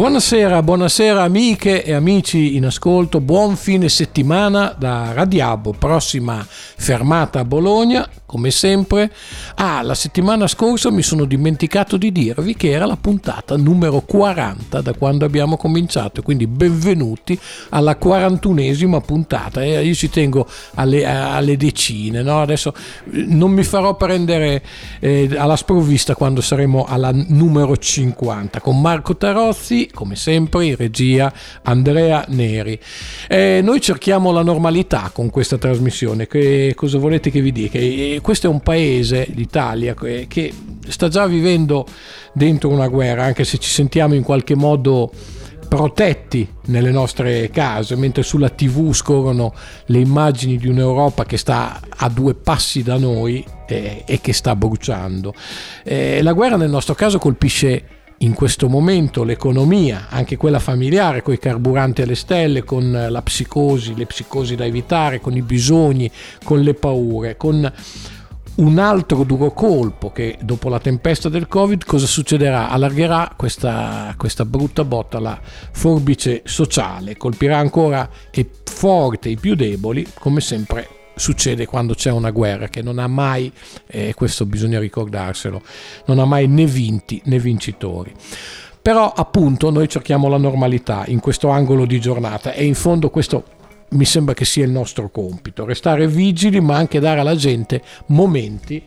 Buonasera, buonasera amiche e amici in ascolto, buon fine settimana da Radiabo, prossima fermata a Bologna, come sempre. Ah, la settimana scorsa mi sono dimenticato di dirvi che era la puntata numero 40 da quando abbiamo cominciato, quindi benvenuti alla 41esima puntata. Eh, io ci tengo alle, alle decine, no? adesso eh, non mi farò prendere eh, alla sprovvista quando saremo alla numero 50 con Marco Tarozzi, come sempre, in regia Andrea Neri. Eh, noi cerchiamo la normalità con questa trasmissione, che cosa volete che vi dica? questo è un paese, l'Italia, che sta già vivendo dentro una guerra, anche se ci sentiamo in qualche modo protetti nelle nostre case, mentre sulla tv scorrono le immagini di un'Europa che sta a due passi da noi eh, e che sta bruciando. Eh, la guerra nel nostro caso colpisce in questo momento l'economia, anche quella familiare, con i carburanti alle stelle, con la psicosi, le psicosi da evitare, con i bisogni, con le paure, con un altro duro colpo che dopo la tempesta del Covid cosa succederà? Allargherà questa, questa brutta botta la forbice sociale, colpirà ancora e forte i più deboli, come sempre succede quando c'è una guerra che non ha mai, e eh, questo bisogna ricordarselo, non ha mai né vinti né vincitori. Però appunto noi cerchiamo la normalità in questo angolo di giornata e in fondo questo mi sembra che sia il nostro compito, restare vigili ma anche dare alla gente momenti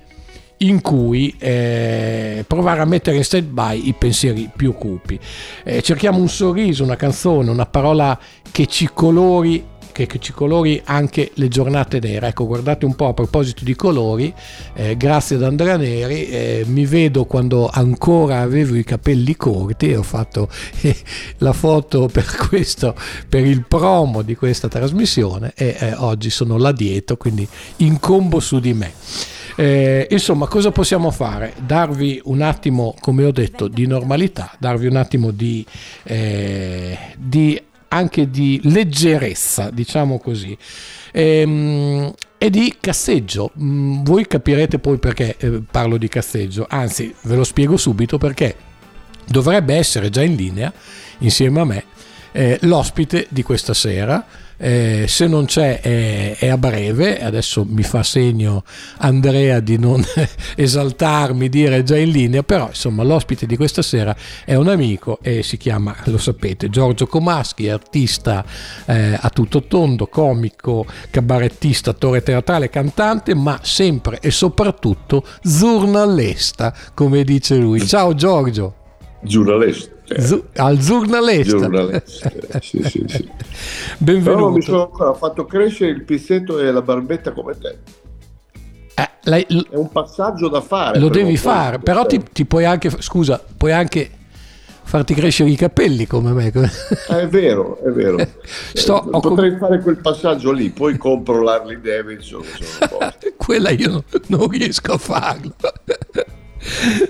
in cui eh, provare a mettere in stand by i pensieri più cupi. Eh, cerchiamo un sorriso, una canzone, una parola che ci colori che, che, ci colori anche le giornate nere. Ecco, guardate un po' a proposito di colori, eh, grazie ad Andrea Neri, eh, mi vedo quando ancora avevo i capelli corti e ho fatto eh, la foto per questo, per il promo di questa trasmissione e eh, oggi sono là dietro, quindi incombo su di me. Eh, insomma, cosa possiamo fare? Darvi un attimo, come ho detto, di normalità, darvi un attimo di, eh, di anche di leggerezza, diciamo così. Ehm, e di casseggio. Mm, voi capirete poi perché eh, parlo di casseggio, anzi ve lo spiego subito perché dovrebbe essere già in linea insieme a me eh, l'ospite di questa sera eh, se non c'è è, è, a breve, adesso mi fa segno Andrea di non esaltarmi, dire già in linea, però insomma l'ospite di questa sera è un amico e si chiama, lo sapete, Giorgio Comaschi, artista eh, a tutto tondo, comico, cabarettista, attore teatrale, cantante, ma sempre e soprattutto giornalista, come dice lui. Ciao Giorgio. Giornalista. Z- al giornalista. giornalista. sì, sì, sì. Benvenuto. Però mi sono ancora fatto crescere il pizzetto e la barbetta come te. Eh, lei, è un passaggio da fare. Lo devi fare, però ti, ti, puoi anche, scusa, puoi anche farti crescere i capelli come me. Eh, è vero, è vero. Sto, eh, potrei com- fare quel passaggio lì, poi compro l'Harley Davidson. Quella io non, non riesco a farlo.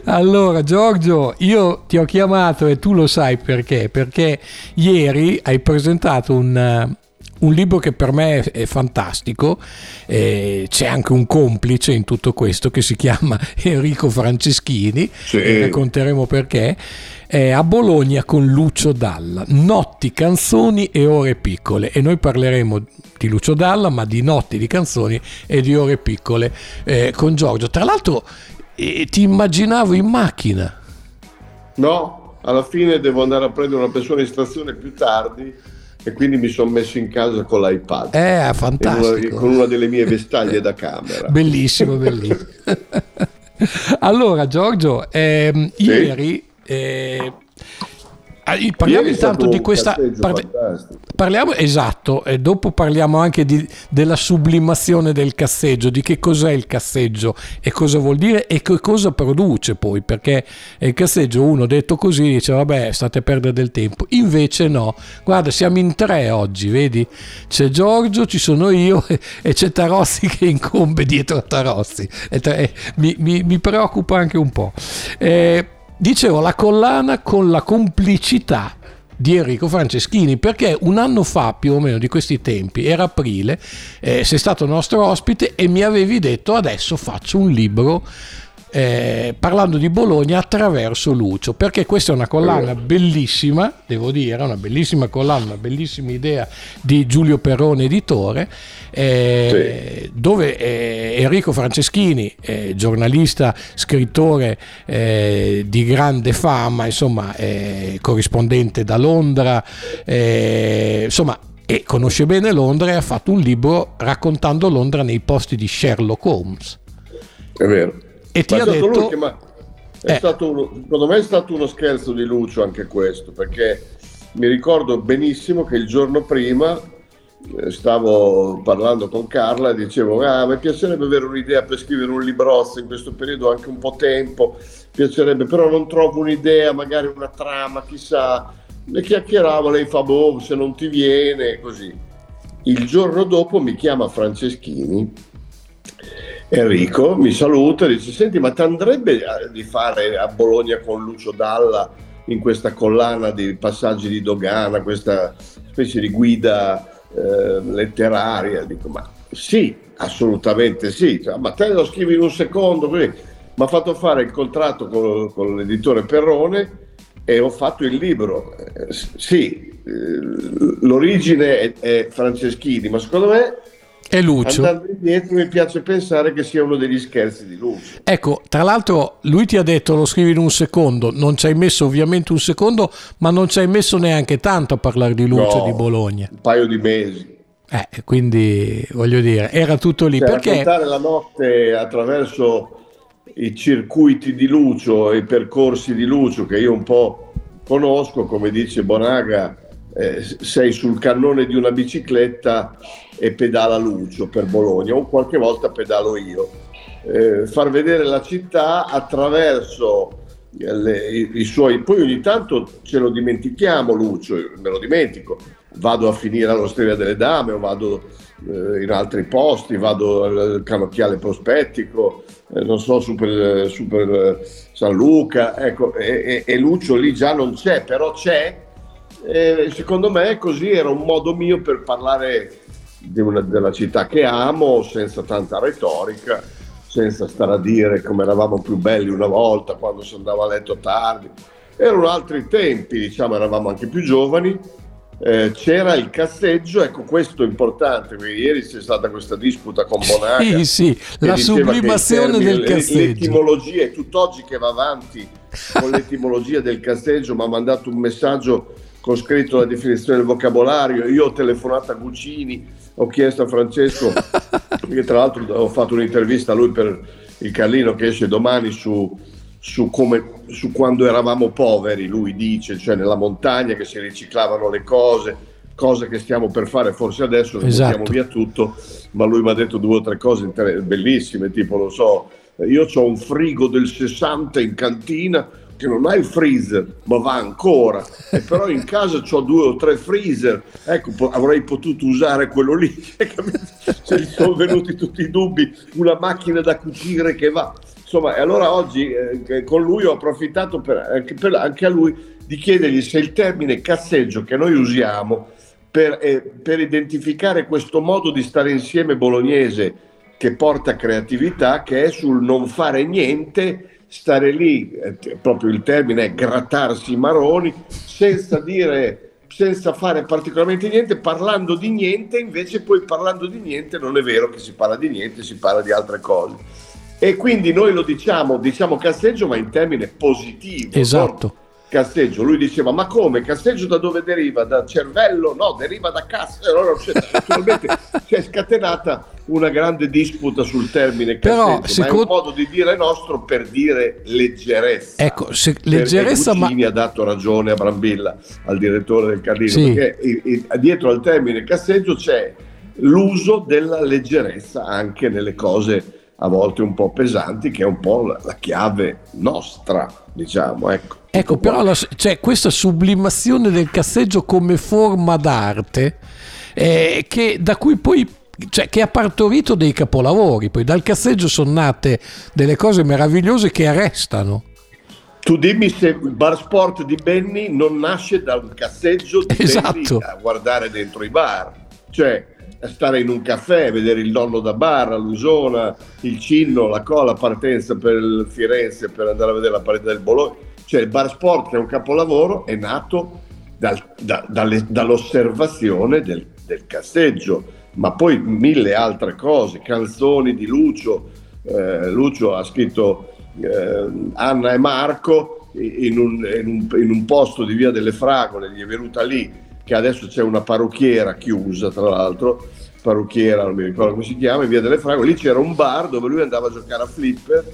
Allora Giorgio, io ti ho chiamato e tu lo sai perché, perché ieri hai presentato un, eh, un libro che per me è fantastico, eh, c'è anche un complice in tutto questo che si chiama Enrico Franceschini, sì. racconteremo perché, è a Bologna con Lucio Dalla, Notti, canzoni e ore piccole e noi parleremo di Lucio Dalla ma di notti, di canzoni e di ore piccole eh, con Giorgio. Tra l'altro e ti immaginavo in macchina. No, alla fine devo andare a prendere una persona in stazione più tardi e quindi mi sono messo in casa con l'iPad. Eh, fantastico. Una, con una delle mie vestaglie da camera. Bellissimo, bellissimo. allora, Giorgio, ehm, sì. ieri eh, Ah, parliamo intanto di questa. Par- parliamo esatto, e dopo parliamo anche di, della sublimazione del casseggio, di che cos'è il casseggio e cosa vuol dire e che cosa produce poi, perché il casseggio, uno detto così, dice vabbè, state a perdere del tempo. Invece no, guarda, siamo in tre oggi, vedi? C'è Giorgio, ci sono io e c'è Tarossi che incombe dietro a Tarossi. E, e, mi, mi, mi, preoccupa anche un po'. Eh, dicevo la collana con la complicità di Enrico Franceschini perché un anno fa più o meno di questi tempi era aprile eh, sei stato nostro ospite e mi avevi detto adesso faccio un libro eh, parlando di Bologna attraverso Lucio, perché questa è una collana bellissima, devo dire, una bellissima collana, una bellissima idea di Giulio Perrone, editore, eh, sì. dove eh, Enrico Franceschini, eh, giornalista, scrittore eh, di grande fama, insomma, corrispondente da Londra, insomma, e conosce bene Londra e ha fatto un libro raccontando Londra nei posti di Sherlock Holmes. È vero. E ti ma ha detto... Lui, eh. stato uno, secondo me è stato uno scherzo di Lucio anche questo, perché mi ricordo benissimo che il giorno prima eh, stavo parlando con Carla e dicevo ah, mi piacerebbe avere un'idea per scrivere un librozzo in questo periodo anche un po' tempo piacerebbe però non trovo un'idea magari una trama chissà. Ne chiacchieravo lei fa boh se non ti viene così. Il giorno dopo mi chiama Franceschini Enrico mi saluta e dice senti ma ti andrebbe eh, di fare a Bologna con Lucio Dalla in questa collana di passaggi di dogana questa specie di guida eh, letteraria? Dico ma sì assolutamente sì cioè, ma te lo scrivi in un secondo mi ha fatto fare il contratto con, con, l'editore Perrone e ho fatto il libro. Eh, sì eh, l'origine è, è Franceschini ma secondo me è Lucio. Andando indietro mi piace pensare che sia uno degli scherzi di Lucio. Ecco, tra l'altro lui ti ha detto lo scrivi in un secondo, non ci hai messo ovviamente un secondo, ma non ci hai messo neanche tanto a parlare di Lucio no, di Bologna. Un paio di mesi. Eh, quindi voglio dire, era tutto lì. Cioè, perché... raccontare la notte attraverso i circuiti di Lucio e i percorsi di Lucio che io un po' conosco, come dice Bonaga, eh, sei sul cannone di una bicicletta e pedala Lucio per Bologna o qualche volta pedalo io. Eh, far vedere la città attraverso le, i, i, suoi... Poi ogni tanto ce lo dimentichiamo Lucio, me lo dimentico, vado a finire all'Osteria delle Dame o vado eh, in altri posti, vado al Canocchiale Prospettico, eh, non so, Super, super San Luca, ecco, e, e, e Lucio lì già non c'è, però c'è e secondo me così era un modo mio per parlare una, della città che amo senza tanta retorica, senza stare a dire come eravamo più belli una volta quando si andava a letto tardi. Erano altri tempi, diciamo, eravamo anche più giovani. Eh, c'era il casseggio, ecco questo è importante, perché ieri c'è stata questa disputa con Bonaga. Sì, sì, la sublimazione termine, del casseggio. L'etimologia, è tutt'oggi che va avanti con l'etimologia del casseggio, mi ha mandato un messaggio con scritto la definizione del vocabolario, io ho telefonato a Guccini, ho chiesto a Francesco, che tra l'altro ho fatto un'intervista a lui per il Carlino che esce domani su, su, come, su quando eravamo poveri, lui dice, cioè nella montagna che si riciclavano le cose, cose che stiamo per fare forse adesso, esatto. buttiamo via tutto, ma lui mi ha detto due o tre cose bellissime, tipo, non so, io ho un frigo del 60 in cantina, che non ha il freezer, ma va ancora, e però in casa ho due o tre freezer, ecco, po- avrei potuto usare quello lì, se gli sono venuti tutti i dubbi, una macchina da cucire che va. Insomma, e allora oggi eh, con lui ho approfittato per, anche, per, anche, a lui di chiedergli se il termine casseggio che noi usiamo per, eh, per identificare questo modo di stare insieme bolognese che porta creatività, che è sul non fare niente stare lì, eh, proprio il termine è grattarsi i maroni, senza dire senza fare particolarmente niente, parlando di niente, invece poi parlando di niente non è vero che si parla di niente, si parla di altre cose. E quindi noi lo diciamo, diciamo casseggio, ma in termine positivo. Esatto. No? Casteggio. Lui diceva: Ma come? Casteggio da dove deriva? Da cervello? No, deriva da cazzo. Allora, naturalmente si è scatenata una grande disputa sul termine Però, casteggio, secondo... ma è un modo di dire nostro per dire leggerezza. Ecco, se, leggerezza, ma... ha dato ragione a Brambilla, al direttore del Carlino, sì. perché dietro al termine casteggio c'è l'uso della leggerezza anche nelle cose a volte un po' pesanti, che è un po' la, la chiave nostra, diciamo. Ecco, ecco però la, cioè, questa sublimazione del casseggio come forma d'arte, eh, che, da cui poi cioè, che ha partorito dei capolavori, poi dal casseggio sono nate delle cose meravigliose che arrestano. Tu dimmi se il bar sport di Benny non nasce da un casseggio di esatto. Benny a guardare dentro i bar. Cioè, stare in un caffè, vedere il nonno da bar, l'usona, il cinno, la cola, partenza per il Firenze per andare a vedere la parete del Bologna. Cioè il bar sport che è un capolavoro è nato dal, da, dalle, dall'osservazione del, del casteggio, ma poi mille altre cose, canzoni di Lucio. Eh, Lucio ha scritto eh, Anna e Marco in un, in, un, in un posto di Via delle Fragole, gli è venuta lì che adesso c'è una parrucchiera chiusa tra l'altro, parrucchiera non mi ricordo come si chiama, in via delle Fragole, lì c'era un bar dove lui andava a giocare a flipper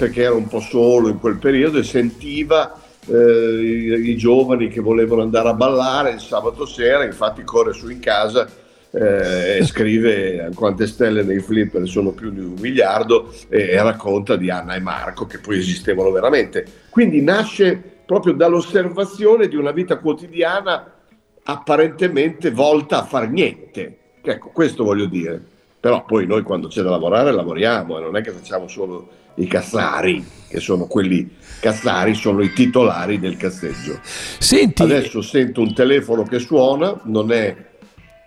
perché era un po' solo in quel periodo e sentiva eh, i, i, giovani che volevano andare a ballare il sabato sera, infatti corre su in casa eh, e scrive quante stelle nei flipper sono più di un miliardo e, e racconta di Anna e Marco che poi esistevano veramente. Quindi nasce proprio dall'osservazione di una vita quotidiana apparentemente volta a far niente. Ecco, questo voglio dire. Però poi noi quando c'è da lavorare lavoriamo e non è che facciamo solo i cassari, che sono quelli cassari, sono i titolari del casseggio. Senti... Adesso sento un telefono che suona, non è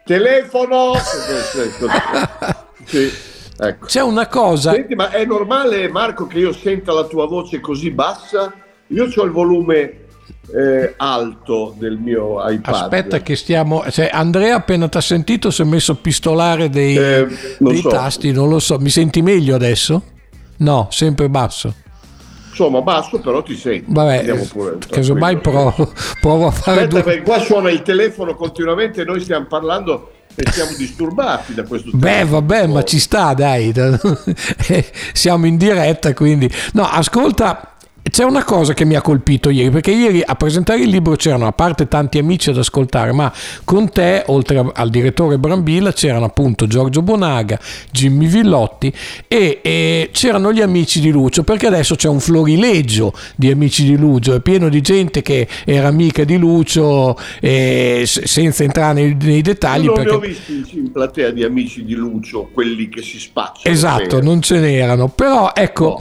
telefono! sì, ecco. C'è una cosa... Senti, ma è normale Marco che io senta la tua voce così bassa? Io ho il volume eh, alto del mio iPad. Aspetta che stiamo... Cioè, Andrea appena ti ha sentito si è messo a pistolare dei, eh, dei so. tasti, non lo so. Mi senti meglio adesso? No, sempre basso. Insomma, basso, però ti senti. Vabbè, casomai provo, provo a fare... Aspetta, due... perché qua suona il telefono continuamente e noi stiamo parlando e siamo disturbati da questo telefono. Beh, vabbè, ma ci sta, dai. Siamo in diretta, quindi... No, ascolta, c'è una cosa che mi ha colpito ieri, perché ieri a presentare il libro c'erano a parte tanti amici ad ascoltare, ma con te, oltre al direttore Brambilla, c'erano appunto Giorgio Bonaga, Jimmy Villotti e, e c'erano gli amici di Lucio, perché adesso c'è un florileggio di amici di Lucio, è pieno di gente che era amica di Lucio, e, senza entrare nei, nei dettagli. Io non perché... ho visti in platea di amici di Lucio, quelli che si spacciano. Esatto, non ce n'erano, però ecco...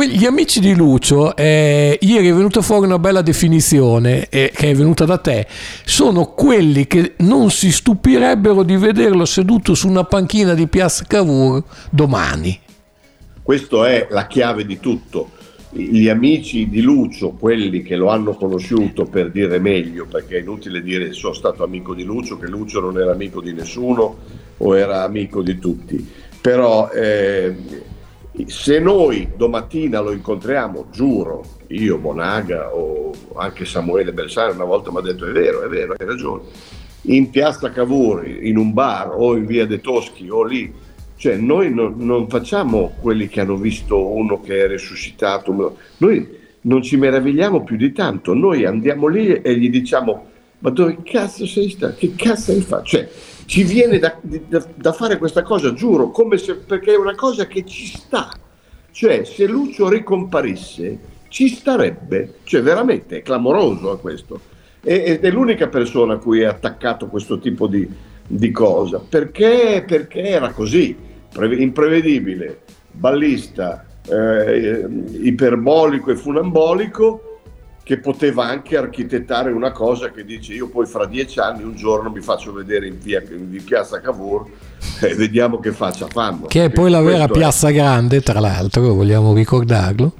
Gli amici di Lucio, eh, ieri è venuta fuori una bella definizione eh, che è venuta da te, sono quelli che non si stupirebbero di vederlo seduto su una panchina di Piazza Cavour domani. Questa è la chiave di tutto. Gli amici di Lucio, quelli che lo hanno conosciuto per dire meglio, perché è inutile dire sono stato amico di Lucio, che Lucio non era amico di nessuno o era amico di tutti, però eh, se noi domattina lo incontriamo, giuro, io, Bonaga o anche Samuele Bersani una volta mi ha detto è vero, è vero, hai ragione, in piazza Cavour, in un bar o in via De Toschi o lì, cioè noi non, non facciamo quelli che hanno visto uno che è risuscitato, noi non ci meravigliamo più di tanto, noi andiamo lì e gli diciamo ma dove cazzo sei stato? Che cazzo hai fatto? Cioè, ci viene da, da, da, fare questa cosa, giuro, come se, perché è una cosa che ci sta. Cioè, se Lucio ricomparisse, ci starebbe. Cioè, veramente, è clamoroso questo. ed è l'unica persona a cui è attaccato questo tipo di, di cosa. Perché? Perché era così, imprevedibile, ballista, eh, iperbolico e funambolico che poteva anche architettare una cosa che dice io poi fra dieci anni un giorno mi faccio vedere in, via, in piazza Cavour e vediamo che faccia fanno. Che è poi la vera piazza è... grande tra l'altro, vogliamo ricordarlo?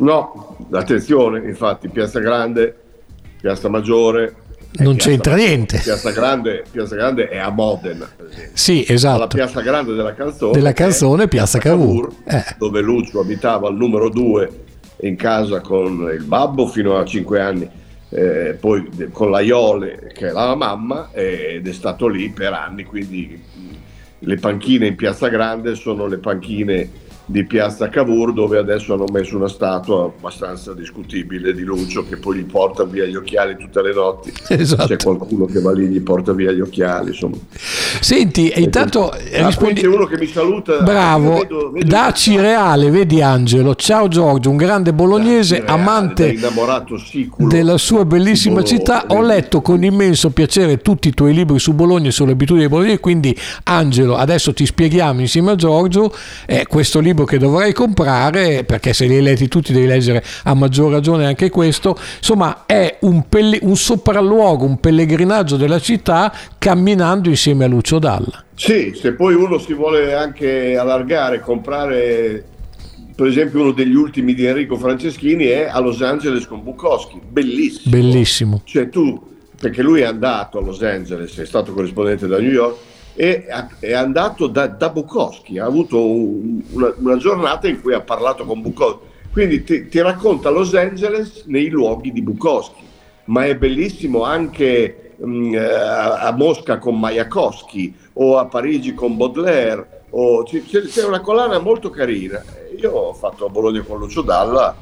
No, attenzione, infatti piazza grande, piazza maggiore, non piazza, c'entra niente. Piazza Grande, piazza Grande, è a Modena. Sì, esatto. La piazza Grande della canzone. Della canzone, Piazza Cavour. Eh. Dove Lucio abitava al numero 2 in casa con il babbo fino a 5 anni, eh, poi con la Iole che è la mamma ed è stato lì per anni, quindi le panchine in Piazza Grande sono le panchine di Piazza Cavour dove adesso hanno messo una statua abbastanza discutibile di Lucio che poi gli porta via gli occhiali tutte le notti. Esatto. c'è qualcuno che va lì e gli porta via gli occhiali insomma. senti e intanto ah, rispondi... uno che mi saluta. Bravo. Vedo, vedo da Cireale vedi Angelo. Ciao Giorgio un grande bolognese Cireale, amante della sua bellissima città. Ho letto con immenso piacere tutti i tuoi libri su Bologna e sulle abitudini di Bologna quindi Angelo adesso ti spieghiamo insieme a Giorgio eh, questo libro libro che dovrei comprare, perché se li hai letti tutti devi leggere a maggior ragione anche questo, insomma è un, pelle- un sopralluogo, un pellegrinaggio della città camminando insieme a Lucio Dalla. Sì, se poi uno si vuole anche allargare, comprare per esempio uno degli ultimi di Enrico Franceschini è a Los Angeles con Bukowski, bellissimo. Bellissimo. Cioè tu, perché lui è andato a Los Angeles, è stato corrispondente da New York, e è andato da, da Bukowski, ha avuto una, una, giornata in cui ha parlato con Bukowski. Quindi ti, ti racconta Los Angeles nei luoghi di Bukowski, ma è bellissimo anche mh, mm, eh, a, a Mosca con Mayakovsky o a Parigi con Baudelaire. O, c'è, c'è una collana molto carina io ho fatto a Bologna con Lucio Dalla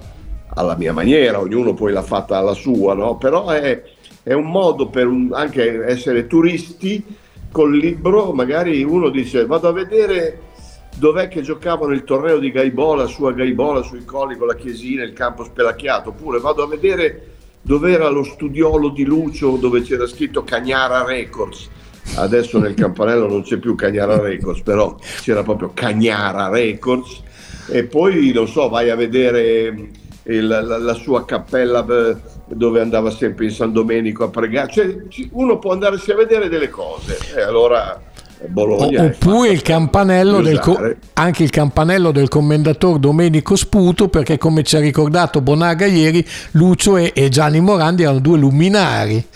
alla mia maniera, ognuno poi l'ha fatta alla sua, no? però è, è, un modo per un, anche essere turisti col libro, magari uno dice vado a vedere dov'è che giocavano il torneo di Gaibola su a Gaibola, sui colli con la chiesina, il campo spelacchiato, oppure vado a vedere dov'era lo studiolo di Lucio dove c'era scritto Cagnara Records. Adesso nel campanello non c'è più Cagnara Records, però c'era proprio Cagnara Records e poi non so, vai a vedere il, la, la, sua cappella dove andava sempre in San Domenico a pregare, cioè uno può andarsi a vedere delle cose. E allora Bologna oppure il campanello del anche il campanello del commendatore Domenico Sputo perché come ci ha ricordato Bonaga ieri Lucio e, e Gianni Morandi erano due luminari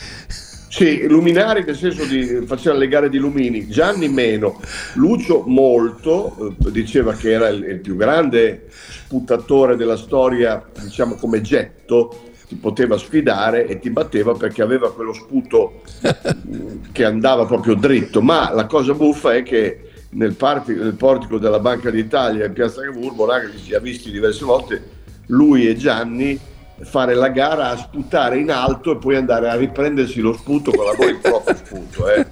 sì, luminari nel senso di facevano le gare di lumini, Gianni meno, Lucio molto, eh, diceva che era il, il, più grande sputtatore della storia, diciamo come getto, ti poteva sfidare e ti batteva perché aveva quello sputo che andava proprio dritto, ma la cosa buffa è che nel, parti, nel portico della Banca d'Italia in Piazza Cavour, Bonaghi si è visti diverse volte, lui e Gianni fare la gara a sputare in alto e poi andare a riprendersi lo sputo con la voce il proprio sputo. Eh.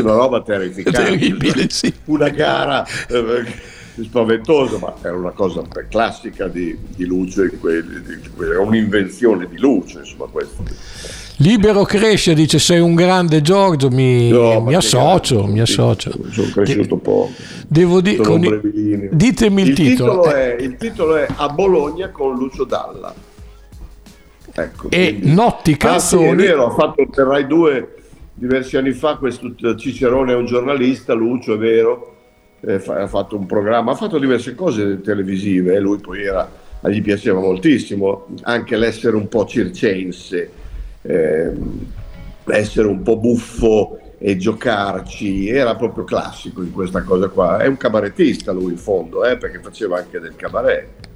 Una roba terrificante. Terribile, sì. Una gara eh, spaventosa, ma era una cosa classica di, di Luce, era un'invenzione di Luce, insomma questo. Libero cresce, dice sei un grande Giorgio, mi, no, mi associo, grande, mi associo. Sono cresciuto poco. Devo dire, ditemi il, il titolo. titolo è, il titolo è A Bologna con Lucio Dalla. Ecco, e quindi... Notti Canzoni. Ah, sì, è vero, ha fatto per Rai 2 diversi anni fa questo Cicerone è un giornalista, Lucio è vero, eh, fa, ha fatto un programma, ha fatto diverse cose televisive, eh, lui poi era, gli piaceva moltissimo anche l'essere un po' circense, eh, essere un po' buffo e giocarci, era proprio classico in questa cosa qua, è un cabarettista lui in fondo, eh, perché faceva anche del cabaret.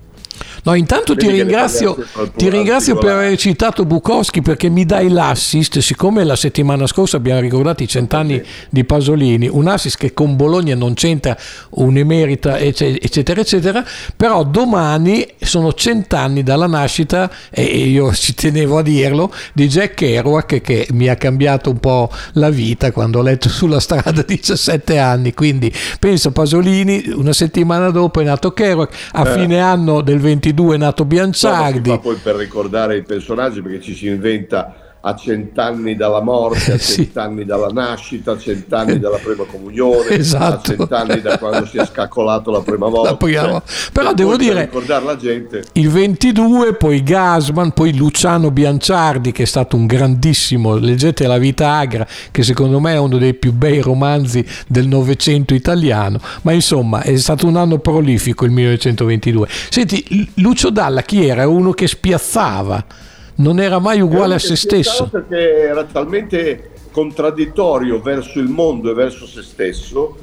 No, intanto ti ringrazio, ti ringrazio per aver citato Bukowski perché mi dai l'assist, siccome la settimana scorsa abbiamo ricordato i cent'anni di Pasolini, un assist che con Bologna non c'entra un'emerita, eccetera, eccetera, però domani sono cent'anni dalla nascita, e io ci tenevo a dirlo, di Jack Kerouac che mi ha cambiato un po' la vita quando ho letto sulla strada 17 anni, quindi penso Pasolini, una settimana dopo è nato Kerouac, a eh. fine anno del 22 22 è nato Bianciardi. No, poi per ricordare i personaggi perché ci si inventa a cent'anni dalla morte, a cent'anni sì. dalla nascita, a cent'anni dalla prima comunione, esatto. a cent'anni da quando si è scaccolato la prima volta. La prima... Però devo dire, ricordare la gente. il 22, poi Gasman, poi Luciano Bianciardi che è stato un grandissimo, leggete La vita agra, che secondo me è uno dei più bei romanzi del Novecento italiano, ma insomma è stato un anno prolifico il 1922. Senti, Lucio Dalla chi era? Uno che spiazzava non era mai uguale a se stesso. Perché era talmente contraddittorio verso il mondo e verso se stesso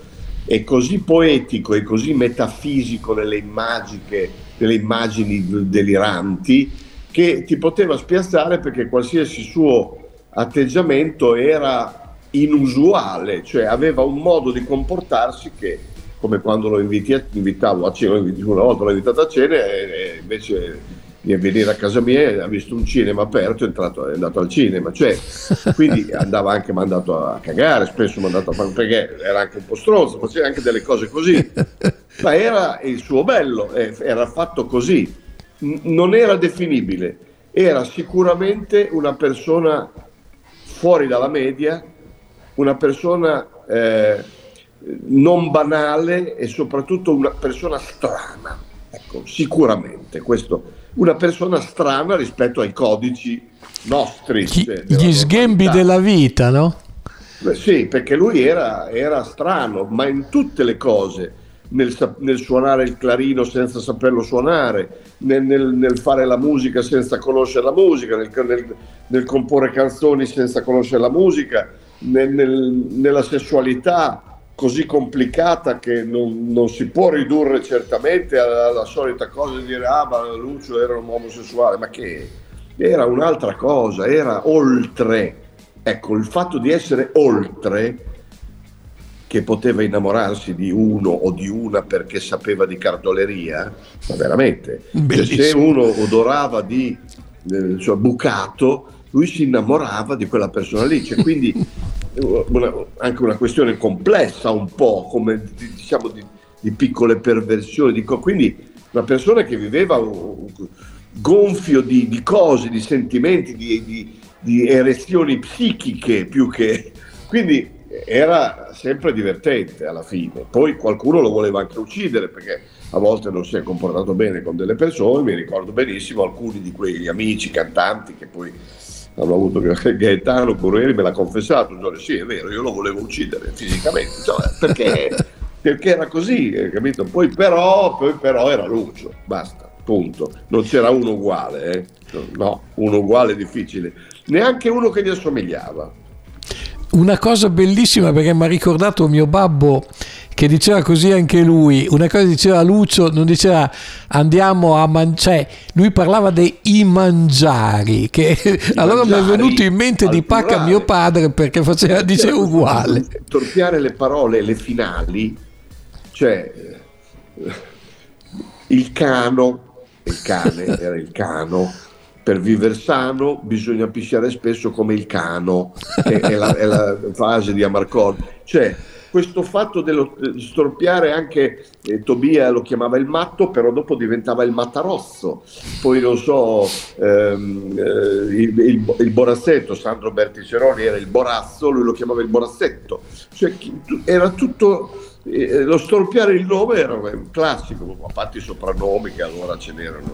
e così poetico e così metafisico nelle immagini, nelle immagini deliranti che ti poteva spiazzare perché qualsiasi suo atteggiamento era inusuale, cioè aveva un modo di comportarsi che, come quando lo inviti, invitavo a cena, una volta l'ho invitato a cena e invece di venire a casa mia, ha visto un cinema aperto, è, entrato, è andato al cinema, cioè, quindi andava anche mandato a cagare, spesso mandato a fare, perché era anche un po' stronzo, faceva anche delle cose così, ma era il suo bello, era fatto così, non era definibile, era sicuramente una persona fuori dalla media, una persona eh, non banale e soprattutto una persona strana. Ecco, sicuramente questo, una persona strana rispetto ai codici nostri. Gli, cioè, gli sghembi della vita, no? Beh, sì, perché lui era, era, strano, ma in tutte le cose, nel, nel suonare il clarino senza saperlo suonare, nel, nel, nel, fare la musica senza conoscere la musica, nel, comporre canzoni senza conoscere la musica, nella sessualità così complicata che non, non, si può ridurre certamente alla, alla solita cosa di dire ah ma Lucio era un omosessuale, ma che era un'altra cosa, era oltre. Ecco, il fatto di essere oltre, che poteva innamorarsi di uno o di una perché sapeva di cartoleria, ma veramente, cioè, se uno odorava di eh, cioè, bucato, lui si innamorava di quella persona lì. Cioè, quindi una, anche una questione complessa un po', come diciamo di, di piccole perversioni. Co- quindi una persona che viveva gonfio di, di, cose, di sentimenti, di, di, erezioni psichiche più che... Quindi era sempre divertente alla fine. Poi qualcuno lo voleva anche uccidere perché a volte non si è comportato bene con delle persone, mi ricordo benissimo alcuni di quegli amici cantanti che poi hanno avuto Gaetano Corrieri me l'ha confessato un giorno, sì è vero, io lo volevo uccidere fisicamente, cioè, perché, perché, era così, capito? Poi però, poi però era Lucio, basta punto. Non c'era uno uguale, eh? no, uno uguale è difficile, neanche uno che gli assomigliava. Una cosa bellissima perché mi ha ricordato mio babbo che diceva così anche lui, una cosa diceva Lucio, non diceva andiamo a mangiare, cioè lui parlava dei mangiari, che I allora mangiari, mi è venuto in mente di pacca mio padre perché faceva, diceva uguale. Torpiare le parole, le finali, cioè il cano, il cane era il cano. Per vivere sano bisogna pisciare spesso come il cano, che è la, è la fase di Amarcord. Cioè, questo fatto di storpiare anche eh, Tobia lo chiamava il matto, però dopo diventava il mattarosso. Poi non so, ehm, eh, il, il, il, Borazzetto, Sandro Berticeroni era il Borazzo, lui lo chiamava il Borazzetto. Cioè, era tutto eh, lo storpiare il nome era un classico, a parte i soprannomi che allora ce n'erano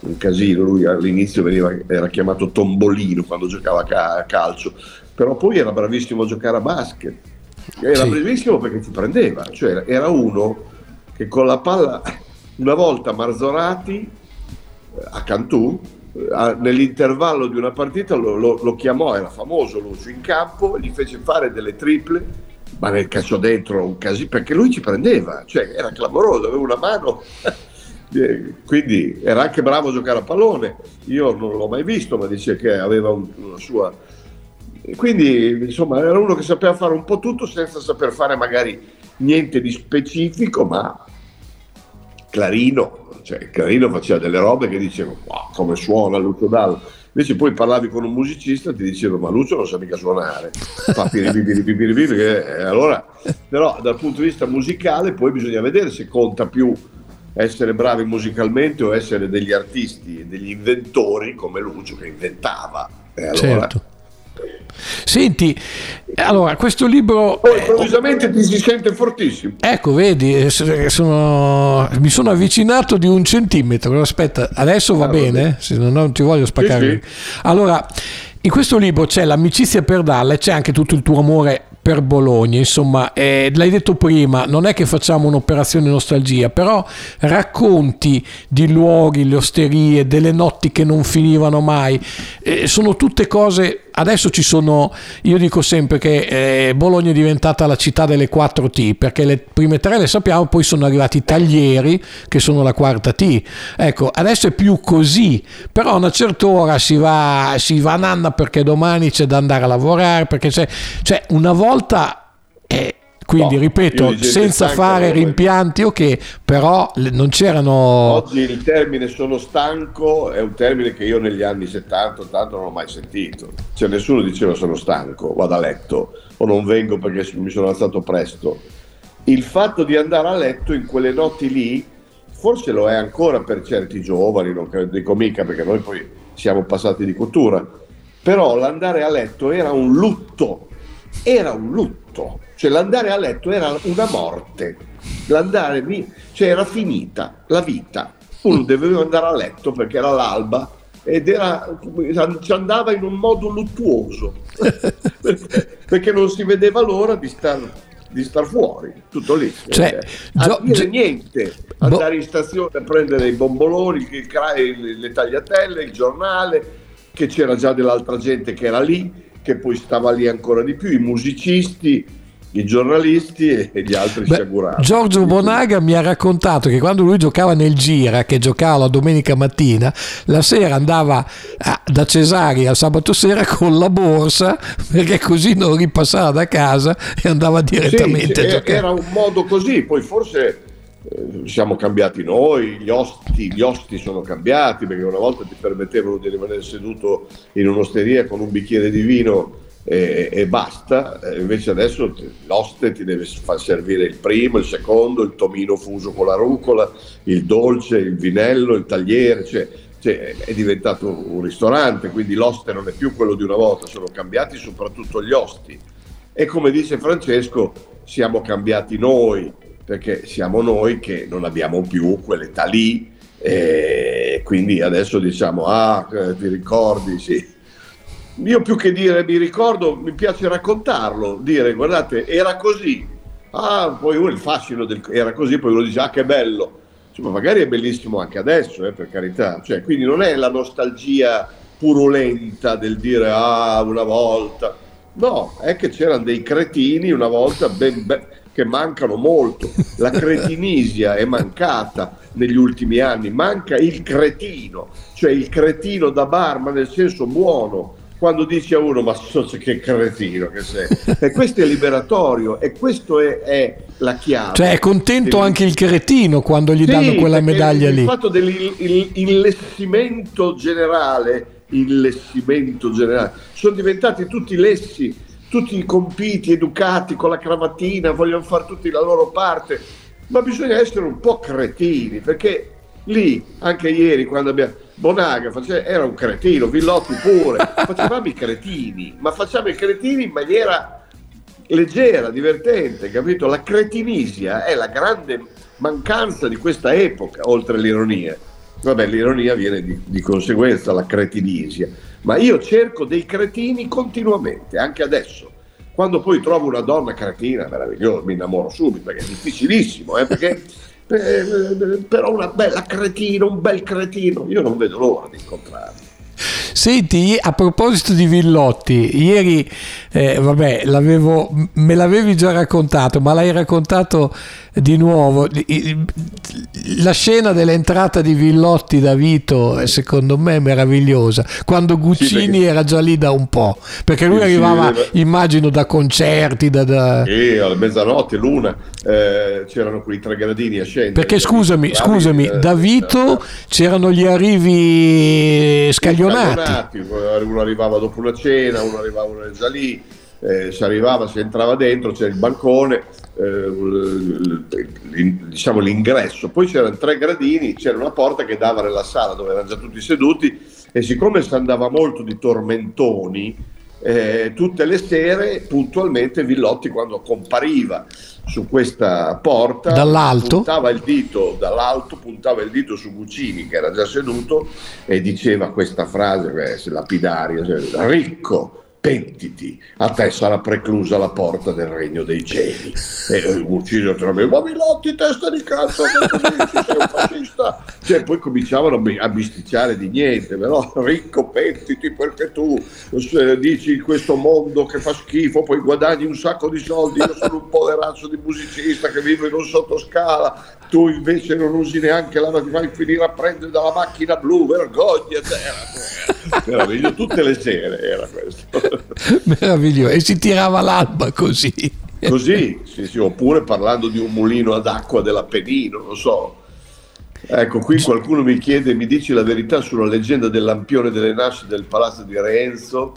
un casino, lui all'inizio veniva, era chiamato Tombolino quando giocava a calcio, però poi era bravissimo a giocare a basket, era sì. bravissimo perché ti prendeva, cioè era uno che con la palla, una volta Marzorati eh, a Cantù, eh, nell'intervallo di una partita lo, lo, lo chiamò, era famoso Lucio in campo, gli fece fare delle triple ma nel calcio dentro un casino, perché lui ci prendeva, cioè era clamoroso, aveva una mano, eh, quindi era anche bravo a giocare a pallone, io non l'ho mai visto, ma dice che aveva un, una sua... Quindi insomma era uno che sapeva fare un po' tutto senza saper fare magari niente di specifico, ma Clarino, cioè Clarino faceva delle robe che dicevo, wow, come suona Lucio Dallo Invece poi parlavi con un musicista ti diceva ma Lucio non sa mica suonare, fa piripipiripipiripipi, eh, allora, però dal punto di vista musicale poi bisogna vedere se conta più essere bravi musicalmente o essere degli artisti, degli inventori come Lucio che inventava. E allora, certo. Senti, allora questo libro... Poi improvvisamente ti si sente fortissimo. Ecco, vedi, eh, sono, mi sono avvicinato di un centimetro. Aspetta, adesso va ah, bene, se no non ti voglio spaccare. Sì, sì. Allora, in questo libro c'è l'amicizia per Dalle, c'è anche tutto il tuo amore per Bologna, insomma, eh, l'hai detto prima, non è che facciamo un'operazione nostalgia, però racconti di luoghi, le osterie, delle notti che non finivano mai, eh, sono tutte cose adesso ci sono, io dico sempre che eh, Bologna è diventata la città delle 4 T, perché le prime tre le sappiamo, poi sono arrivati i taglieri, che sono la quarta T. Ecco, adesso è pipiù così, però a una certa ora si va, si va a nanna perché domani c'è da andare a lavorare, perché c'è, cioè una volta... Eh, quindi, no, ripeto, senza fare come... rimpianti, ok, però non c'erano. Oggi il termine sono stanco è un termine che io negli anni 70, 80 non ho mai sentito. Cioè, nessuno diceva sono stanco, vado a letto o non vengo perché mi sono alzato presto. Il fatto di andare a letto in quelle notti lì, forse lo è ancora per certi giovani, non dico mica perché noi poi siamo passati di cultura, però l'andare a letto era un lutto, era un lutto cioè l'andare a letto era una morte, l'andare cioè era finita la vita, uno doveva andare a letto perché era l'alba ed era, ci andava in un modo luttuoso. Perché, perché non si vedeva l'ora di star, di star fuori, tutto lì. Cioè, a dire niente, andare in stazione a prendere i bomboloni, le tagliatelle, il giornale, che c'era già dell'altra gente che era lì, che poi stava lì ancora di più, i musicisti, i giornalisti e gli altri Beh, si auguravano. Giorgio Bonaga mi ha raccontato che quando lui giocava nel Gira, che giocava la domenica mattina, la sera andava da Cesari al sabato sera con la borsa perché così non ripassava da casa e andava direttamente sì, a giocare. Era un modo così, poi forse eh, siamo cambiati noi, gli osti, gli osti sono cambiati perché una volta ti permettevano di rimanere seduto in un'osteria con un bicchiere di vino e, e basta, invece adesso l'oste ti deve far servire il primo, il secondo, il tomino fuso con la rucola, il dolce, il vinello, il tagliere, cioè, cioè, è diventato un ristorante, quindi l'oste non è più quello di una volta, sono cambiati soprattutto gli osti. E come dice Francesco, siamo cambiati noi, perché siamo noi che non abbiamo più quell'età lì, e quindi adesso diciamo, ah, eh, ti ricordi, sì, io più che dire mi ricordo, mi piace raccontarlo, dire guardate, era così. Ah, poi uno il fascino del era così, poi uno dice ah che bello. Cioè, ma magari è bellissimo anche adesso, eh, per carità. Cioè, quindi non è la nostalgia purulenta del dire ah una volta. No, è che c'erano dei cretini una volta ben, ben, che mancano molto. La cretinisia è mancata negli ultimi anni, manca il cretino, cioè il cretino da bar, ma nel senso buono, quando dici a uno ma so che cretino che sei e questo è liberatorio e questo è, è la chiave. Cioè è contento del... anche il cretino quando gli sì, danno quella medaglia il lì. il fatto dell'illessimento generale illessimento generale sono diventati tutti lessi tutti compiti, educati con la cravattina vogliono fare tutti la loro parte. Ma bisogna essere un po' cretini perché lì anche ieri quando abbiamo Bonaga faceva, era un cretino, Villotti pure, facevamo i cretini, ma facciamo i cretini in maniera leggera, divertente, capito? La cretinisia è la grande mancanza di questa epoca, oltre all'ironia. Vabbè, l'ironia viene di, di conseguenza, la cretinisia, ma io cerco dei cretini continuamente, anche adesso. Quando poi trovo una donna cretina, meraviglioso, mi innamoro subito, perché è difficilissimo, eh, perché eh, però una bella cretina, un bel cretino, io non vedo l'ora di incontrarlo. Senti, a proposito di Villotti, ieri, eh, vabbè, me l'avevi già raccontato, ma l'hai raccontato di nuovo. La scena dell'entrata di Villotti da Vito, secondo me, è meravigliosa. Quando Guccini sì, era già lì da un po', perché lui sì, arrivava, sì, immagino, da concerti. Da, da... Sì, alla mezzanotte, l'una, eh, c'erano quei tre gradini a scendere. Perché scusami, scusami, eh, da Vito eh, c'erano gli arrivi scaglionati. scaglionati. Uno arrivava dopo una cena, uno arrivava già lì. Eh, si arrivava, si entrava dentro, c'era il bancone, eh, diciamo l'ingresso, poi c'erano tre gradini, c'era una porta che dava nella sala dove erano già tutti seduti e siccome si andava molto di tormentoni, eh, tutte le sere puntualmente Villotti quando compariva su questa porta dall'alto? puntava il dito dall'alto puntava il dito su Guccini che era già seduto e diceva questa frase eh, lapidaria cioè, ricco pentiti, a te sarà preclusa la porta del regno dei cieli. E il Guccino tra me, ma Milotti, testa di cazzo, sei un fascista. Cioè, poi cominciavano a bisticciare di niente, però ricco, pentiti, perché tu dici in questo mondo che fa schifo, poi guadagni un sacco di soldi, io sono un poverazzo di musicista che vive in un sottoscala, tu invece non usi neanche la vai a finire a prendere dalla macchina blu, vergogna, era tutte le sere era questo. Meraviglioso, e si tirava l'alba così. Così, sì, sì, oppure parlando di un mulino ad acqua dell'Appennino, non so. Ecco, qui qualcuno mi chiede, mi dici la verità sulla leggenda del lampione delle nascite del palazzo di Renzo?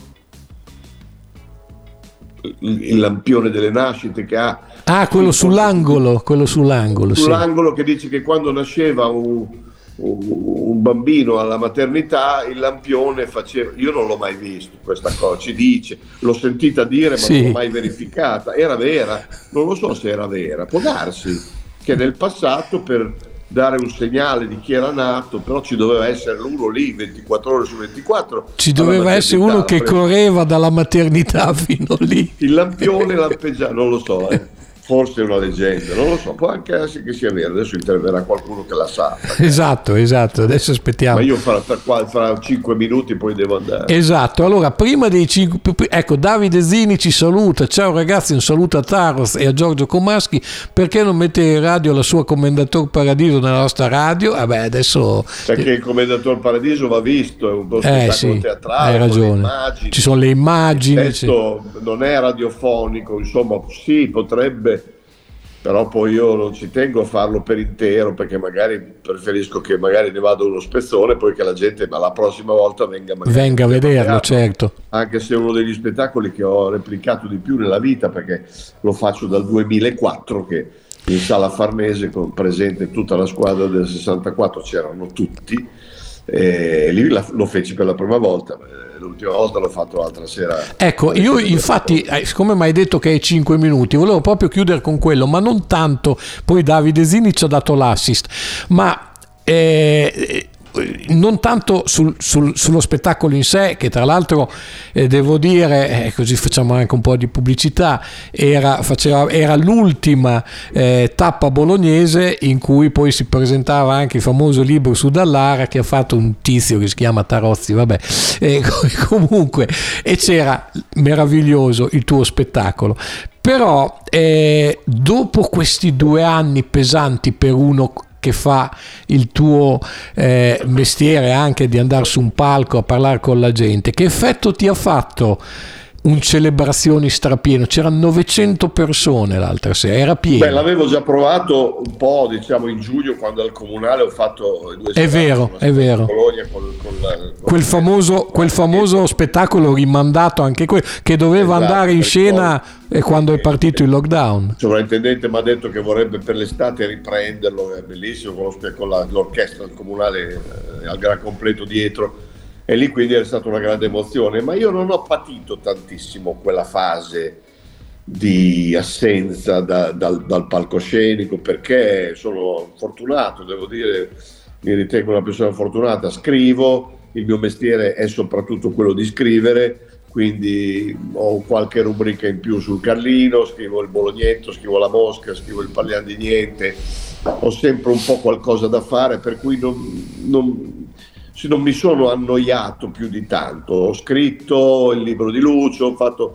Il lampione delle nascite che ha... Ah, quello sull'angolo, quello sull'angolo. Sull'angolo sì. che dice che quando nasceva un, un bambino alla maternità, il lampione faceva, io non l'ho mai visto questa cosa, ci dice, l'ho sentita dire ma sì. non l'ho mai verificata, era vera, non lo so se era vera, può darsi che nel passato per dare un segnale di chi era nato, però ci doveva essere uno lì 24 ore su 24. Ci doveva essere uno che correva dalla maternità fino lì. Il lampione lampeggiava, non lo so. Eh forse è una leggenda, non lo so, può anche essere che sia vero, adesso interverrà qualcuno che la sa. Esatto, esatto, adesso aspettiamo. Ma io fra, fra, fra 5 minuti poi devo andare. Esatto, allora prima dei 5, ecco Davide Zini ci saluta, ciao ragazzi, un saluto a Taros e a Giorgio Comaschi, perché non mette in radio la sua Commendator Paradiso nella nostra radio? Vabbè, adesso... Perché il Commendator Paradiso va visto, è un po' eh, sì, teatrale, hai ragione. ci sono le immagini. Il testo sì. non è radiofonico, insomma sì, potrebbe però poi io non ci tengo a farlo per intero perché magari preferisco che magari ne vado uno spezzone poi che la gente ma la prossima volta venga, venga a vederlo certo. Anche se è uno degli spettacoli che ho replicato di più nella vita perché lo faccio dal 2004 che in sala Farnese con presente tutta la squadra del 64 c'erano tutti e lì lo feci per la prima volta l'ultima volta l'ho fatto l'altra sera. Ecco, io infatti, eh, siccome mi hai detto che hai 5 minuti, volevo proprio chiudere con quello, ma non tanto, poi Davide Zini ci ha dato l'assist, ma eh, non tanto sul, sul, sullo spettacolo in sé, che tra l'altro eh, devo dire, eh, così facciamo anche un po' di pubblicità, era, faceva, era l'ultima eh, tappa bolognese in cui poi si presentava anche il famoso libro su Dallara che ha fatto un tizio che si chiama Tarozzi, vabbè, comunque, e c'era meraviglioso il tuo spettacolo. Però eh, dopo questi due anni pesanti per uno che fa il tuo eh, mestiere anche di andare su un palco a parlare con la gente, che effetto ti ha fatto? Un celebrazioni strapieno, c'erano 900 persone l'altra sera, era pieno. Beh, l'avevo già provato un po', diciamo in giugno quando al comunale ho fatto due È vero, è vero. Con, con la, con quel, famoso, quel famoso spettacolo rimandato anche quello che doveva esatto, andare in scena e quando è partito il lockdown. Il sovrintendente mi ha detto che vorrebbe per l'estate riprenderlo, è bellissimo con, l'orchestra del comunale eh, al gran completo dietro e lì quindi è stata una grande emozione, ma io non ho patito tantissimo quella fase di assenza da, dal, dal, palcoscenico perché sono fortunato, devo dire, mi ritengo una persona fortunata, scrivo, il mio mestiere è soprattutto quello di scrivere, quindi ho qualche rubrica in più sul Carlino, scrivo il Bolognetto, scrivo la Mosca, scrivo il Paglian di Niente, ho sempre un po' qualcosa da fare, per cui non, non non mi sono annoiato più di tanto. Ho scritto il libro di Lucio, ho fatto...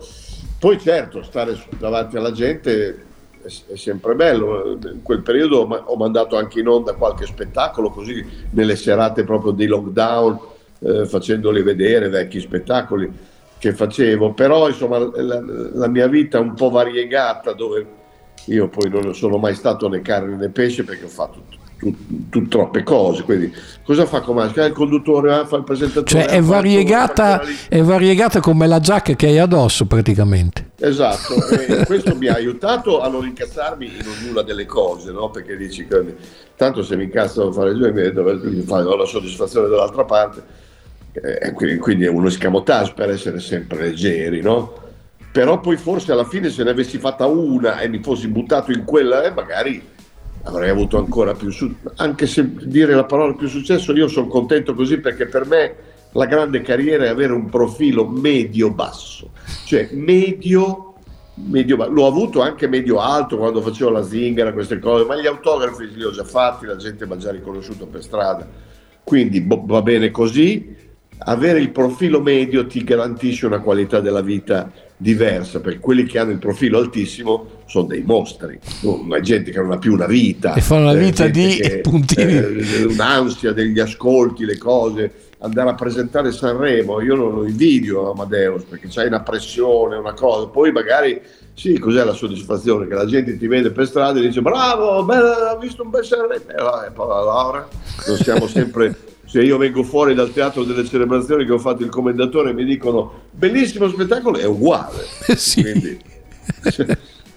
Poi certo, stare davanti alla gente è, sempre bello. In quel periodo ho mandato anche in onda qualche spettacolo, così nelle serate proprio di lockdown, eh, facendoli vedere vecchi spettacoli che facevo. Però insomma la, la mia vita è un po' variegata, dove io poi non sono mai stato né carne né pesce perché ho fatto tutto tu, tu, troppe cose. Quindi cosa fa Comasca? Il conduttore fa il presentatore. Cioè è variegata, è variegata come la giacca che hai addosso praticamente. Esatto, e questo mi ha aiutato a non incazzarmi in ognuna delle cose, no? perché dici che tanto se mi incazzo a fare due metri, ho la soddisfazione dall'altra parte, eh, quindi è uno scamotage per essere sempre leggeri, no? però poi forse alla fine se ne avessi fatta una e mi fossi buttato in quella, eh, magari avrei avuto ancora più successo, anche se dire la parola più successo, io sono contento così perché per me la grande carriera è avere un profilo medio-basso, cioè medio, medio l'ho avuto anche medio-alto quando facevo la zingara, queste cose, ma gli autografi li ho già fatti, la gente mi ha già riconosciuto per strada, quindi va bene così, avere il profilo medio ti garantisce una qualità della vita diversa, perché quelli che hanno il profilo altissimo sono dei mostri, no, gente che non ha più una vita. E fanno una eh, vita di che, puntini. Eh, un'ansia degli ascolti, le cose, andare a presentare Sanremo, io non lo invidio Amadeus perché c'hai una pressione, una cosa, poi magari sì, cos'è la soddisfazione? Che la gente ti vede per strada e dice bravo, ha visto un bel Sanremo, e poi Laura, non siamo sempre se io vengo fuori dal teatro delle celebrazioni che ho fatto il commendatore e mi dicono bellissimo spettacolo, è uguale. Sì. Quindi,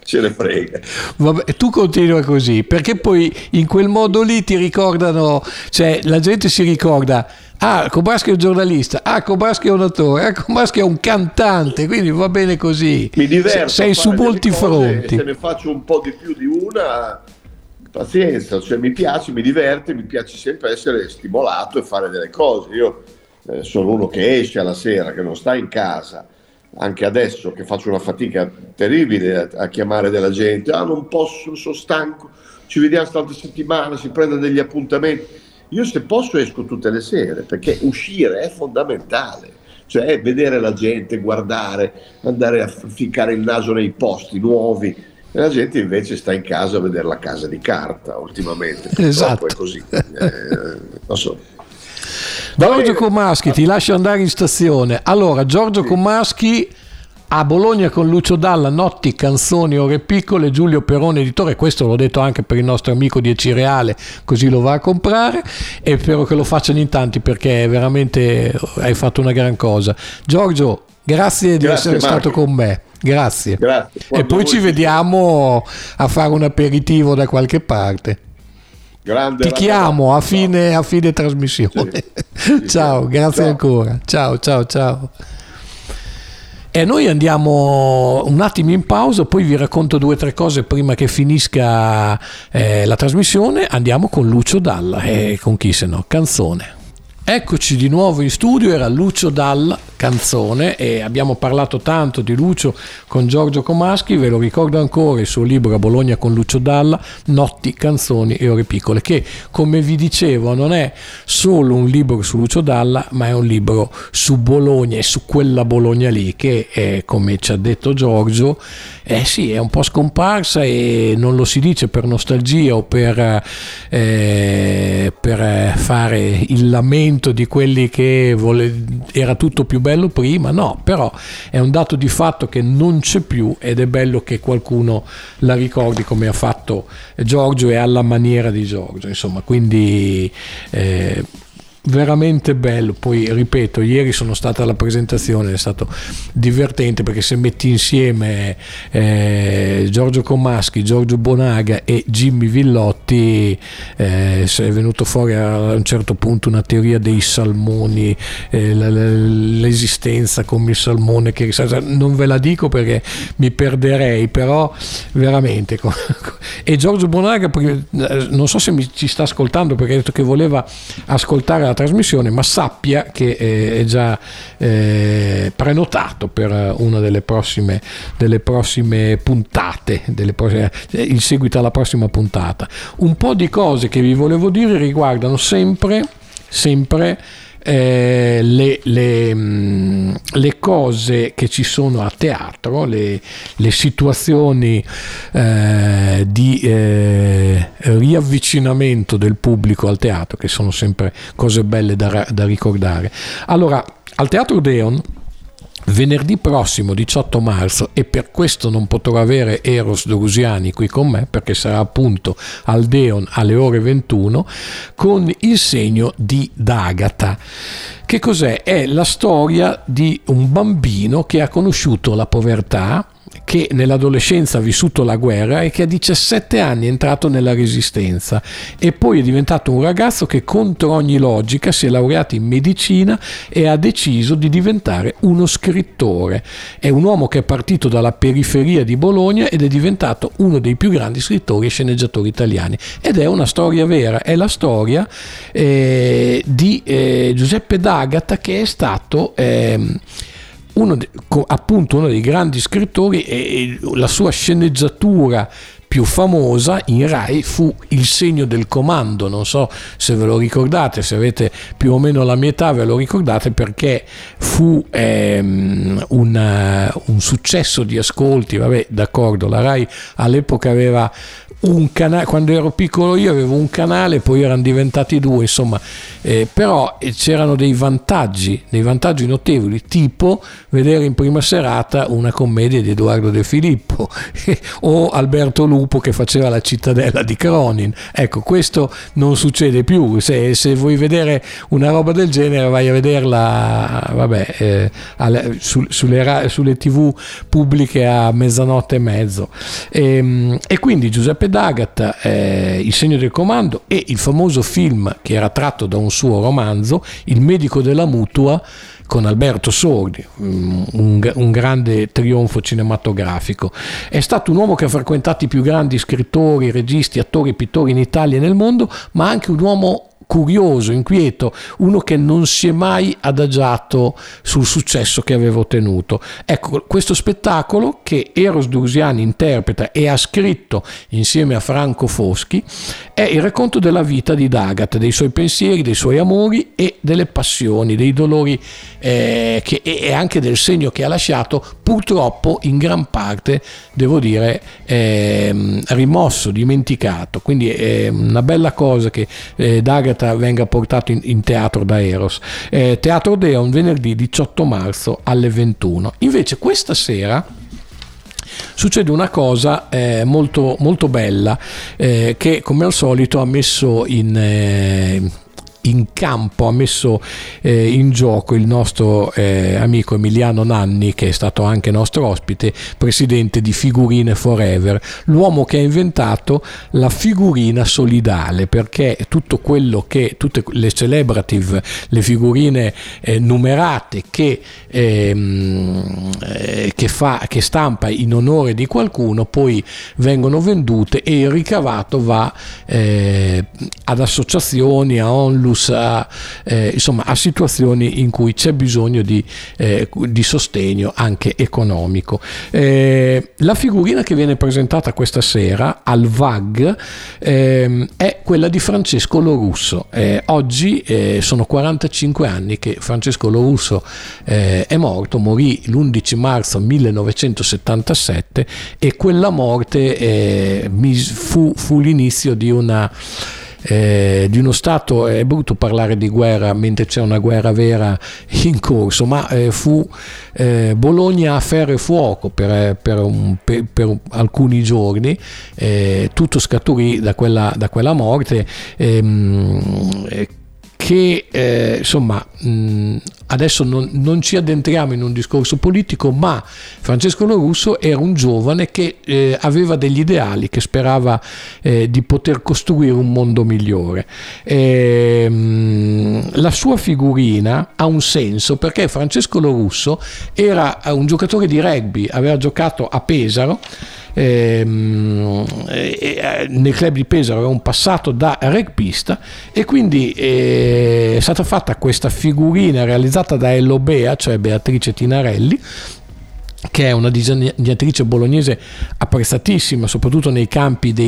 ce ne frega. Vabbè, tu continua così, perché poi in quel modo lì ti ricordano, cioè la gente si ricorda, ah, Kobaschi è un giornalista, ah, Kobaschi è un attore, ah, Kobaschi è un cantante, quindi va bene così. Mi diverto. Sei su molti fronti. Se ne faccio un po' di più di una, pazienza, cioè mi piace, mi diverte, mi piace sempre essere stimolato e fare delle cose. Io eh, sono uno che esce alla sera, che non sta in casa anche adesso che faccio una fatica terribile a, a, chiamare della gente, ah non posso, sono stanco, ci vediamo stante settimana, si prende degli appuntamenti. Io se posso esco tutte le sere perché uscire è fondamentale, cioè vedere la gente, guardare, andare a ficcare il naso nei posti nuovi. E la gente invece sta in casa a vedere la casa di carta ultimamente. Esatto. È così. Eh, non so. Giorgio Comaschi, ti lascio andare in stazione. Allora, Giorgio sì. Comaschi a Bologna con Lucio Dalla, Notti, Canzoni, Ore Piccole, Giulio Perone, editore, questo l'ho detto anche per il nostro amico di Cireale, così lo va a comprare e spero che lo facciano in tanti perché veramente hai fatto una gran cosa. Giorgio, grazie, grazie di essere Marco. stato con me. Grazie. grazie. E poi ci vediamo a fare un aperitivo da qualche parte. Grande Ti chiamo a fine, a fine trasmissione. Sì. ciao, grazie ciao. ancora. Ciao, ciao, ciao. E noi andiamo un attimo in pausa, poi vi racconto due o tre cose prima che finisca eh, la trasmissione. Andiamo con Lucio Dalla e con chi se no, canzone. Eccoci di nuovo in studio, era Lucio Dalla, canzone, e abbiamo parlato tanto di Lucio con Giorgio Comaschi, ve lo ricordo ancora il suo libro A Bologna con Lucio Dalla, Notti, canzoni e ore piccole, che come vi dicevo non è solo un libro su Lucio Dalla, ma è un libro su Bologna e su quella Bologna lì, che è, come ci ha detto Giorgio, eh sì, è un po' scomparsa e non lo si dice per nostalgia o per, eh, per fare il lamento di quelli che vole... era tutto più bello prima, no, però è un dato di fatto che non c'è più ed è bello che qualcuno la ricordi come ha fatto Giorgio e alla maniera di Giorgio, insomma, quindi eh, veramente bello. Poi ripeto, ieri sono stata alla presentazione, è stato divertente perché se metti insieme eh, Giorgio Comaschi, Giorgio Bonaga e Jimmy Villotti, eh, è venuto fuori a un certo punto una teoria dei salmoni, eh, l'esistenza come il salmone che non ve la dico perché mi perderei, però veramente. E Giorgio Bonaga, eh, non so se mi ci sta ascoltando perché ha detto che voleva ascoltare la trasmissione, ma sappia che eh, è già eh, prenotato per una delle prossime, delle prossime puntate, delle prossime, il seguito alla prossima puntata. Un po' di cose che vi volevo dire riguardano sempre, sempre eh, le, le, mm, le, cose che ci sono a teatro, le, le situazioni eh, di eh, riavvicinamento del pubblico al teatro, che sono sempre cose belle da, da ricordare. Allora, al Teatro Deon Venerdì prossimo 18 marzo e per questo non potrò avere Eros Drusiani qui con me perché sarà appunto al Deon alle ore 21 con il segno di D'Agata. Che cos'è? È la storia di un bambino che ha conosciuto la povertà, che nell'adolescenza ha vissuto la guerra e che a 17 anni è entrato nella resistenza e poi è diventato un ragazzo che contro ogni logica si è laureato in medicina e ha deciso di diventare uno scrittore. È un uomo che è partito dalla periferia di Bologna ed è diventato uno dei più grandi scrittori e sceneggiatori italiani ed è una storia vera, è la storia eh, di eh, Giuseppe D'Agata che è stato... Eh, uno, appunto uno dei grandi scrittori e la sua sceneggiatura più famosa in Rai fu Il segno del comando, non so se ve lo ricordate, se avete più o meno la mia età ve lo ricordate perché fu ehm, una, un successo di ascolti, vabbè d'accordo, la Rai all'epoca aveva un canale, quando ero piccolo io avevo un canale, poi erano diventati due, insomma, eh, però eh, c'erano dei vantaggi, dei vantaggi notevoli, tipo vedere in prima serata una commedia di Edoardo De Filippo o Alberto Lupo che faceva la cittadella di Cronin. Ecco, questo non succede più, se, se vuoi vedere una roba del genere vai a vederla vabbè, eh, alle, su, sulle, sulle, tv pubbliche a mezzanotte e mezzo. E, ehm, e quindi Giuseppe D'Agata, eh, Il segno del comando e il famoso film che era tratto da un suo romanzo, Il medico della mutua, con Alberto Sordi, mm, un, un, grande trionfo cinematografico. È stato un uomo che ha frequentato i più grandi scrittori, registi, attori, pittori in Italia e nel mondo, ma anche un uomo curioso, inquieto, uno che non si è mai adagiato sul successo che aveva ottenuto. Ecco, questo spettacolo che Eros Drusiani interpreta e ha scritto insieme a Franco Foschi è il racconto della vita di Dagat, dei suoi pensieri, dei suoi amori e delle passioni, dei dolori eh, che, e anche del segno che ha lasciato, purtroppo in gran parte, devo dire, eh, rimosso, dimenticato. Quindi è una bella cosa che eh, Dagat Goliath venga portato in, in teatro da Eros. Eh, teatro Deon venerdì 18 marzo alle 21. Invece questa sera succede una cosa eh, molto, molto bella eh, che come al solito ha messo in, eh, in campo, ha messo eh, in gioco il nostro eh, amico Emiliano Nanni, che è stato anche nostro ospite, presidente di Figurine Forever, l'uomo che ha inventato la figurina solidale, perché tutto quello che, tutte le celebrative, le figurine eh, numerate che, ehm, eh, che, fa, che stampa in onore di qualcuno, poi vengono vendute e il ricavato va eh, ad associazioni, a onlus, a, eh, insomma, a situazioni in cui c'è bisogno di, eh, di sostegno anche economico. Eh, la figurina che viene presentata questa sera al VAG ehm, è quella di Francesco Lorusso. Eh, oggi eh, sono 45 anni che Francesco Lorusso eh, è morto, morì l'11 marzo 1977 e quella morte fu, fu l'inizio di una eh, di uno Stato, è brutto parlare di guerra mentre c'è una guerra vera in corso, ma eh, fu eh, Bologna a ferro e fuoco per, per, un, per, per alcuni giorni, eh, tutto scaturì da quella, da quella morte. Ehm, che eh, insomma mh, adesso non, non, ci addentriamo in un discorso politico, ma Francesco Lorusso era un giovane che eh, aveva degli ideali, che sperava eh, di poter costruire un mondo migliore. E, mh, la sua figurina ha un senso perché Francesco Lorusso era un giocatore di rugby, aveva giocato a Pesaro ehm, eh, nel club di Pesaro aveva un passato da rugbyista e quindi eh, è stata fatta questa figurina realizzata da Elobea, cioè Beatrice Tinarelli, che è una disegnatrice bolognese apprezzatissima, soprattutto nei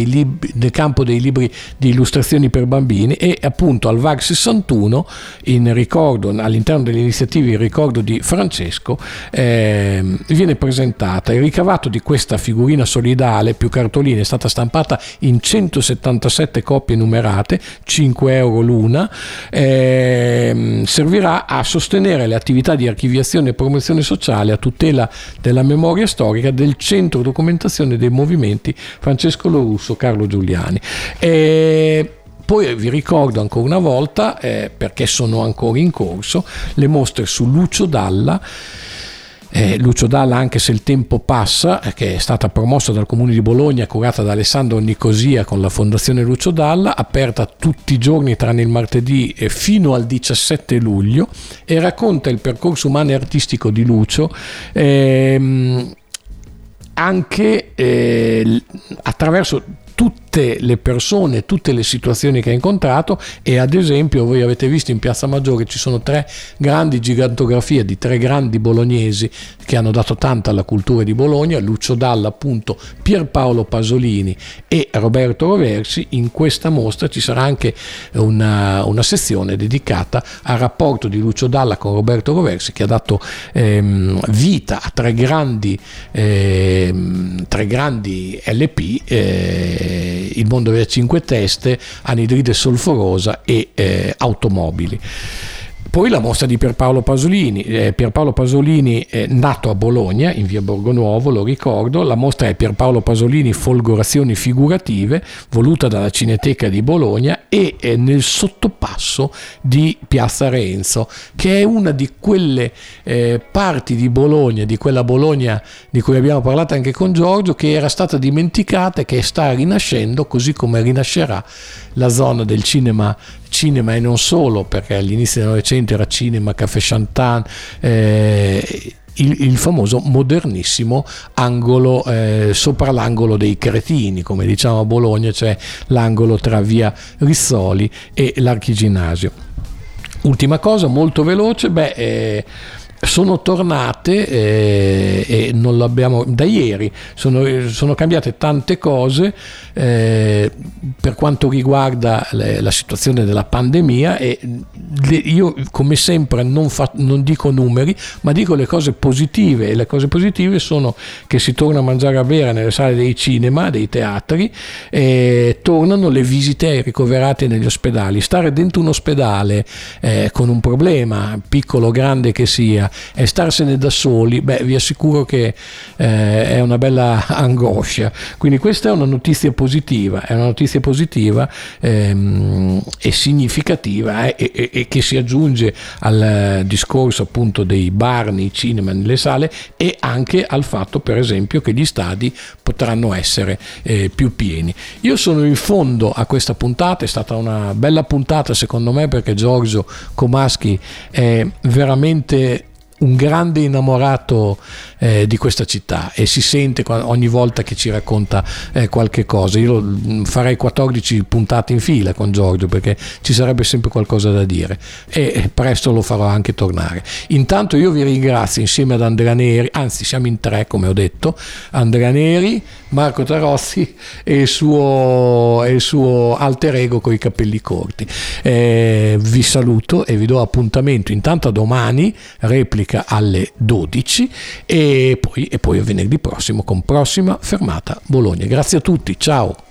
lib- nel campo dei libri di illustrazioni per bambini e appunto al VAG 61 in ricordo, all'interno delle iniziative in ricordo di Francesco eh, viene presentata. Il ricavato di questa figurina solidale più cartoline è stata stampata in 177 copie numerate 5 euro l'una eh, servirà a sostenere le attività di archiviazione e promozione sociale a tutela della memoria storica del Centro Documentazione dei Movimenti Francesco Lorusso Carlo Giuliani. E poi vi ricordo ancora una volta, eh, perché sono ancora in corso, le mostre su Lucio Dalla eh, Lucio Dalla, anche se il tempo passa, eh, che è stata promossa dal Comune di Bologna, curata da Alessandro Nicosia con la Fondazione Lucio Dalla, aperta tutti i giorni tranne il martedì fino al 17 luglio e racconta il percorso umano e artistico di Lucio. Ehm, anche eh, attraverso tutte tutte le persone, tutte le situazioni che ha incontrato e ad esempio voi avete visto in Piazza Maggiore ci sono tre grandi gigantografie di tre grandi bolognesi che hanno dato tanto alla cultura di Bologna, Lucio Dalla appunto, Pierpaolo Pasolini e Roberto Roversi, in questa mostra ci sarà anche una, una sezione dedicata al rapporto di Lucio Dalla con Roberto Roversi che ha dato ehm, vita a tre grandi, ehm, tre grandi LP, eh, Il mondo delle cinque teste, Anidride solforosa e eh, Automobili. Poi la mostra di Pierpaolo Pasolini. Eh, Pierpaolo Pasolini è nato a Bologna, in via Borgonuovo, lo ricordo. La mostra è Pierpaolo Pasolini Folgorazioni figurative, voluta dalla Cineteca di Bologna e nel sottopasso di Piazza Renzo, che è una di quelle eh, parti di Bologna, di quella Bologna di cui abbiamo parlato anche con Giorgio, che era stata dimenticata e che sta rinascendo, così come rinascerà la zona del cinema cinema e non solo, perché all'inizio del Novecento era cinema, caffè Chantan, eh, il, il, famoso modernissimo angolo eh, sopra l'angolo dei cretini, come diciamo a Bologna, cioè l'angolo tra via Rizzoli e l'Archiginnasio. Ultima cosa, molto veloce, beh, eh, sono tornate eh, e non l'abbiamo da ieri sono, sono cambiate tante cose eh, per quanto riguarda le, la situazione della pandemia e le, io come sempre non, fa, non, dico numeri ma dico le cose positive e le cose positive sono che si torna a mangiare a bere nelle sale dei cinema dei teatri e tornano le visite ai ricoverati negli ospedali. Stare dentro un ospedale eh, con un problema piccolo o grande che sia e starsene da soli, beh, vi assicuro che eh, è una bella angoscia. Quindi questa è una notizia positiva, è una notizia positiva ehm, e significativa eh, e, e, che si aggiunge al discorso appunto dei bar nei cinema, nelle sale e anche al fatto per esempio che gli stadi potranno essere eh, più pieni. Io sono in fondo a questa puntata, è stata una bella puntata secondo me perché Giorgio Comaschi è veramente un grande innamorato eh, di questa città e si sente ogni volta che ci racconta eh, qualche cosa. Io mm, farei 14 puntate in fila con Giorgio perché ci sarebbe sempre qualcosa da dire e presto lo farò anche tornare. Intanto io vi ringrazio insieme ad Andrea Neri, anzi siamo in tre come ho detto, Andrea Neri, Marco Tarozzi e il suo, e il suo alter ego con i capelli corti. Eh, vi saluto e vi do appuntamento intanto a domani, replica alle 12 e poi, e poi venerdì prossimo con prossima fermata Bologna. Grazie a tutti, ciao!